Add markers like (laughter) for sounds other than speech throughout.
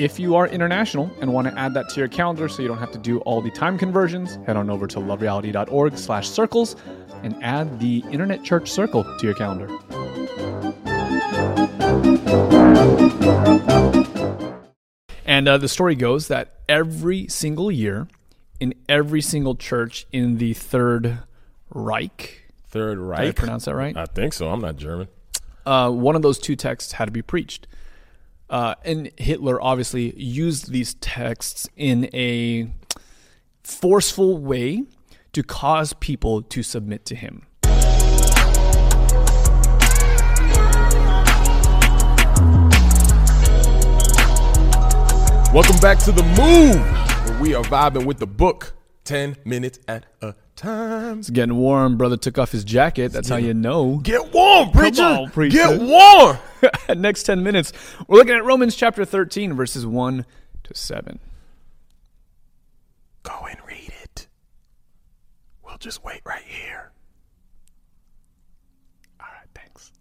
If you are international and want to add that to your calendar so you don't have to do all the time conversions, head on over to lovereality.org slash circles and add the Internet Church Circle to your calendar. And uh, the story goes that every single year in every single church in the Third Reich, Third did I Reich. pronounce that right? I think so. I'm not German. uh, one of those two texts had to be preached. Uh, and Hitler obviously used these texts in a forceful way to cause people to submit to him. Welcome back to the move, where we are vibing with the book, ten minutes at a time. It's getting warm. Brother took off his jacket. That's how you know. Get warm, preacher. Come on, preacher. Get warm. (laughs) Next 10 minutes, we're looking at Romans chapter 13, verses 1 to 7. Go and read it. We'll just wait right here. All right, thanks.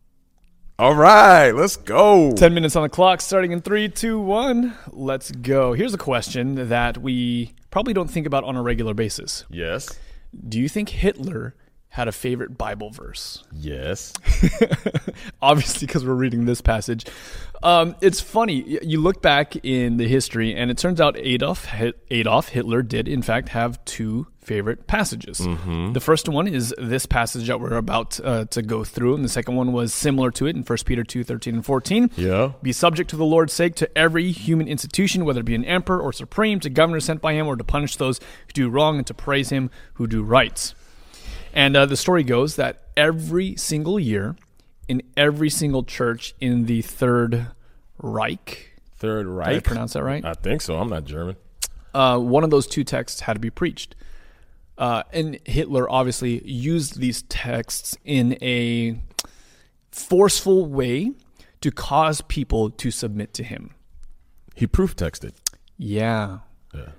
All right, let's go. 10 minutes on the clock, starting in three, two, one. Let's go. Here's a question that we probably don't think about on a regular basis. Yes. Do you think Hitler had a favorite Bible verse? Yes. (laughs) Obviously, because we're reading this passage. Um, it's funny. You look back in the history, and it turns out Adolf Adolf Hitler did, in fact, have two favorite passages. The first one is this passage that we're about uh, to go through, and the second one was similar to it in 1 Peter 2 13 and 14. Yeah. Be subject to the Lord's sake to every human institution, whether it be an emperor or supreme, to governors sent by him, or to punish those who do wrong and to praise him who do right. And uh, the story goes that every single year, in every single church in the Third Reich, Third did I Reich. pronounce that right? I think so. I'm not German. uh, one of those two texts had to be preached. Uh, and Hitler obviously used these texts in a forceful way to cause people to submit to him. He proof texted. Yeah. Yeah.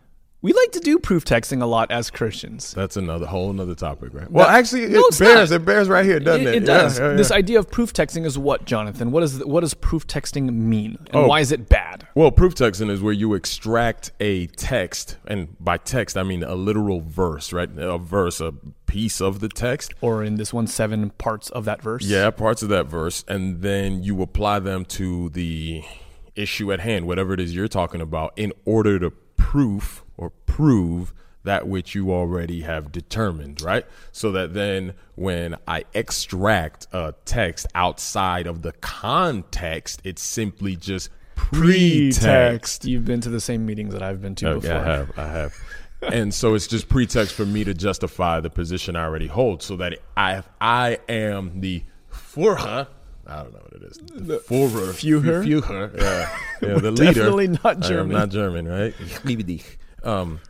We like to do proof texting a lot as Christians. That's another whole another topic, right? Well, That- actually, it No, bears. not. It bears right here, doesn't it? it, it Yeah, does. yeah, yeah. This idea of proof texting is what, Jonathan? What is what does proof texting mean, and Oh. why is it bad? Well, proof texting is where you extract a text, and by text I mean a literal verse, right? A verse, a piece of the text. Or in this one, seven parts of that verse. Yeah, parts of that verse, and then you apply them to the issue at hand, whatever it is you're talking about, in order to proof or prove that which you already have determined, right? So that then when I extract a text outside of the context, it's simply just pretext. Pretext. You've been to the same meetings that I've been to Okay, before. I have, I have. and so it's just pretext for me to justify the position I already hold, so that I I am the Führer. I don't know what it is. The Führer. Führer? Führer. Yeah, yeah (laughs) the leader. definitely not I am German. not German, right? (laughs) Liebe dich. Um,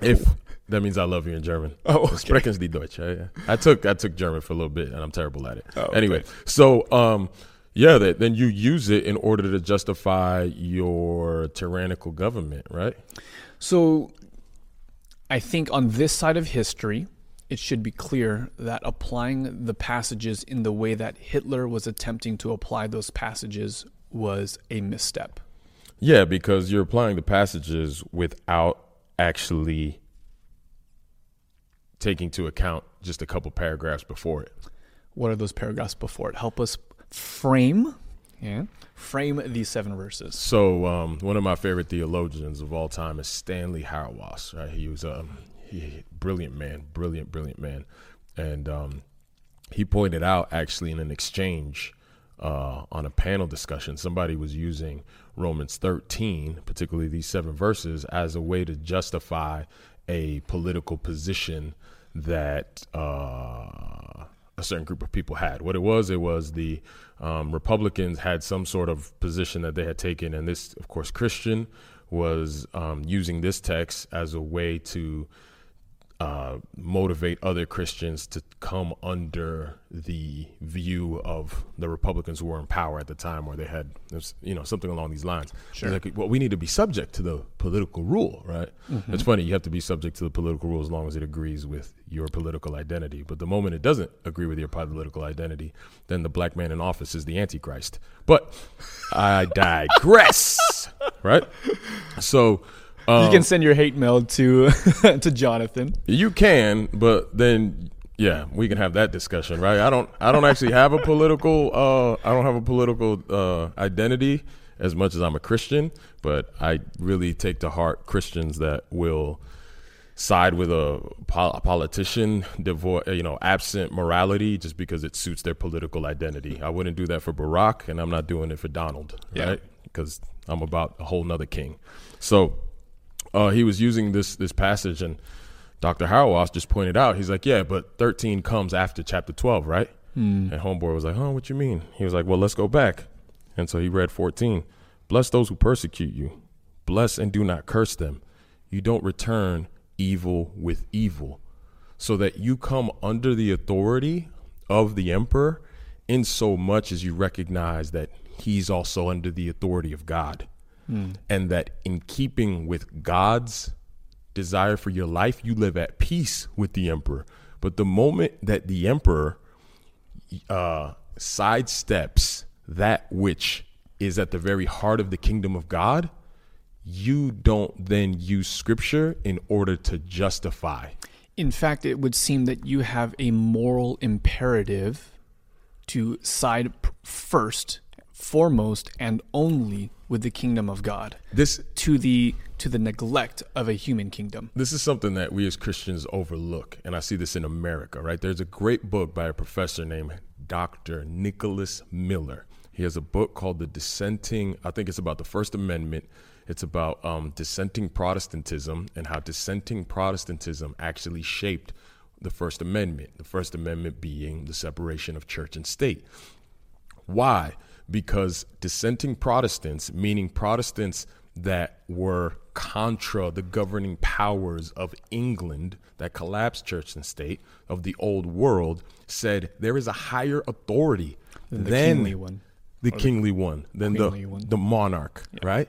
if that means I love you in German. Oh, okay. Sprechen Sie Deutsch. Yeah, yeah. I took I took German for a little bit, and I'm terrible at it. Oh, okay. Anyway, so um, yeah, that then you use it in order to justify your tyrannical government, right? So I think on this side of history, it should be clear that applying the passages in the way that Hitler was attempting to apply those passages was a misstep. Yeah, because you're applying the passages without actually taking into account just a couple paragraphs before it. What are those paragraphs before it? Help us frame, yeah, frame these seven verses. So, um, one of my favorite theologians of all time is Stanley Hauerwas. Right? He was a he, brilliant man, brilliant, brilliant man, and um, he pointed out actually in an exchange uh, on a panel discussion, somebody was using Romans 13, particularly these seven verses, as a way to justify a political position that uh, a certain group of people had. What it was, it was the um, Republicans had some sort of position that they had taken, and this, of course, Christian was um, using this text as a way to uh, motivate other Christians to come under the view of the Republicans who were in power at the time, where they had, you know, something along these lines. Sure. Like, well, we need to be subject to the political rule, right? Mm-hmm. It's funny, you have to be subject to the political rule as long as it agrees with your political identity. But the moment it doesn't agree with your political identity, then the black man in office is the Antichrist. But I digress, (laughs) right? So, um, you can send your hate mail to (laughs) to Jonathan. You can, but then yeah, we can have that discussion, right? I don't I don't actually have a political uh, I don't have a political uh, identity as much as I'm a Christian, but I really take to heart Christians that will side with a, pol- a politician devoid you know absent morality just because it suits their political identity. I wouldn't do that for Barack and I'm not doing it for Donald, yeah. right? Because I'm about a whole nother king. So uh, he was using this this passage, and Dr. Hauerwas just pointed out, he's like, yeah, but 13 comes after chapter 12, right? Mm. And Homeboy was like, huh, what you mean? He was like, well, let's go back. And so he read 14. Bless those who persecute you. Bless and do not curse them. You don't return evil with evil. So that you come under the authority of the emperor in so much as you recognize that he's also under the authority of God mm. and that in keeping with God's desire for your life, you live at peace with the emperor. But the moment that the emperor uh, sidesteps that which is at the very heart of the kingdom of God, you don't then use scripture in order to justify. In fact, it would seem that you have a moral imperative to side first, foremost, and only with the kingdom of God. This to the to the neglect of a human kingdom. This is something that we as Christians overlook, and I see this in America, right? There's a great book by a professor named Dr. Nicholas Miller. He has a book called The Dissenting, I think it's about the First Amendment. It's about um, dissenting Protestantism and how dissenting Protestantism actually shaped the First Amendment, the First Amendment being the separation of church and state. Why? Because dissenting Protestants, meaning Protestants that were contra the governing powers of England that collapsed church and state of the old world, said there is a higher authority than the than kingly one, the kingly one, than the one. the monarch, yeah. right?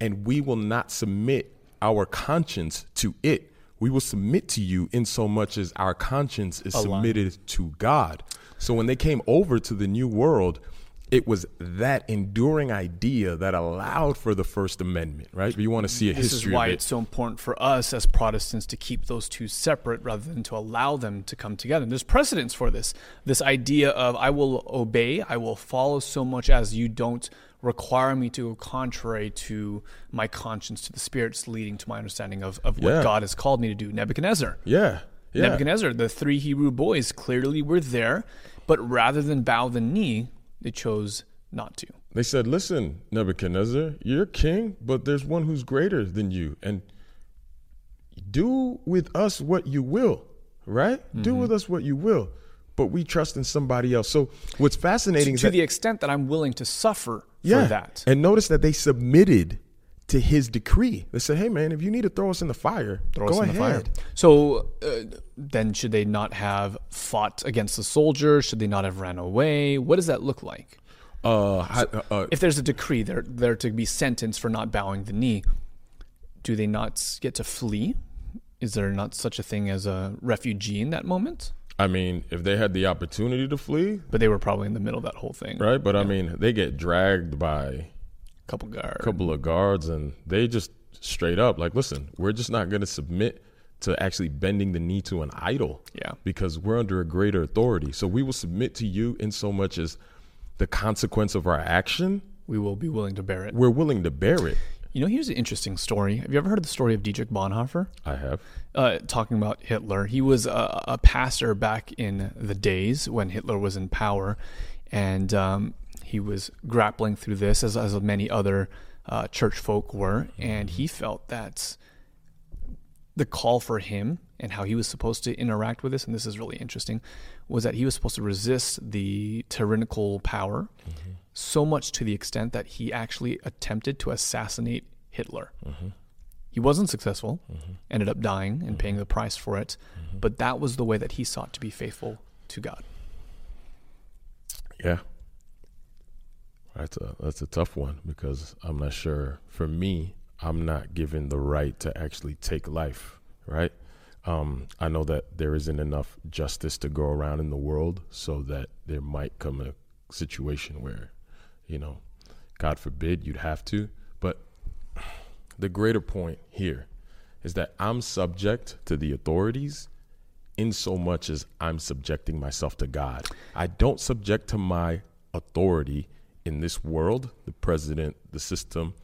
And we will not submit our conscience to it. We will submit to you in so much as our conscience is submitted to God. So when they came over to the new world, it was that enduring idea that allowed for the First Amendment, right? You want to see a this history. This is why it's so important for us as Protestants to keep those two separate rather than to allow them to come together. And there's precedence for this. This idea of I will obey, I will follow so much as you don't require me to go contrary to my conscience, to the spirits leading to my understanding of, of what yeah. God has called me to do. Nebuchadnezzar. Yeah. yeah. Nebuchadnezzar, the three Hebrew boys clearly were there, but rather than bow the knee, they chose not to. They said, Listen, Nebuchadnezzar, you're king, but there's one who's greater than you. And do with us what you will, right? Mm-hmm. Do with us what you will. But we trust in somebody else. So what's fascinating to, to the extent that I'm willing to suffer yeah, for that. And notice that they submitted to his decree. They said, "Hey, man, if you need to throw us in the fire, throw go us in ahead." the fire. So uh, then, should they not have fought against the soldiers? Should they not have ran away? What does that look like? Uh, so uh, uh, if there's a decree, they're they're to be sentenced for not bowing the knee. Do they not get to flee is there not such a thing as a refugee in that moment? I mean, if they had the opportunity to flee, But they were probably in the middle of that whole thing. right? But I mean, they get dragged by Couple guards. couple of guards and they just straight up like, listen, we're just not going to submit to actually bending the knee to an idol. Yeah. Because we're under a greater authority. So we will submit to you in so much as the consequence of our action, We will be willing to bear it. we're willing to bear it. You know, here's an interesting story. Have you ever heard the story of Dietrich Bonhoeffer? I have. uh, talking about Hitler. He was a, a pastor back in the days when Hitler was in power, and um, he was grappling through this as, as many other uh, church folk were, and he mm-hmm. felt that the call for him and how he was supposed to interact with this, and this is really interesting, was that he was supposed to resist the tyrannical power mm-hmm. so much to the extent that he actually attempted to assassinate Hitler. Mm-hmm. He wasn't successful, ended up dying and paying the price for it, but that was the way that he sought to be faithful to God. Yeah. That's a that's a tough one because I'm not sure for me, I'm not given the right to actually take life, right? Um, I know that there isn't enough justice to go around in the world so that there might come a situation where, you know, God forbid you'd have to. But the greater point here is that I'm subject to the authorities in so much as I'm subjecting myself to God. I don't subject to my authority in this world, the president, the system,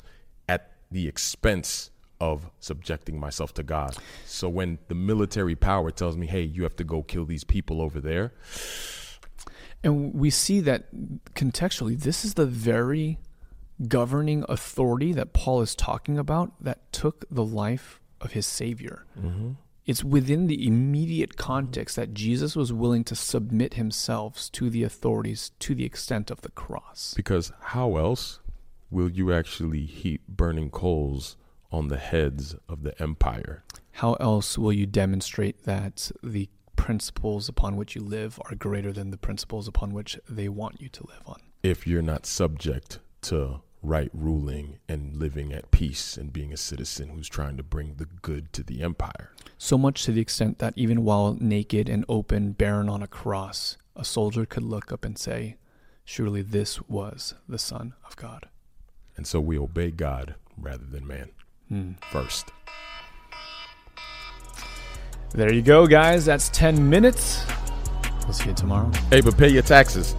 at the expense of subjecting myself to God. So when the military power tells me, hey, you have to go kill these people over there, And we see that contextually, this is the very governing authority that Paul is talking about that took the life of his Savior. Mm-hmm. It's within the immediate context that Jesus was willing to submit himself to the authorities to the extent of the cross. because how else will you actually heap burning coals on the heads of the empire? How else will you demonstrate that the principles upon which you live are greater than the principles upon which they want you to live on? if you're not subject to right ruling and living at peace and being a citizen who's trying to bring the good to the empire. So much to the extent that even while naked and open, barren on a cross, a soldier could look up and say, Surely this was the Son of God. And so we obey God rather than man Hmm. first. There you go, guys. That's 10 minutes. We'll see you tomorrow. Hey, but pay your taxes.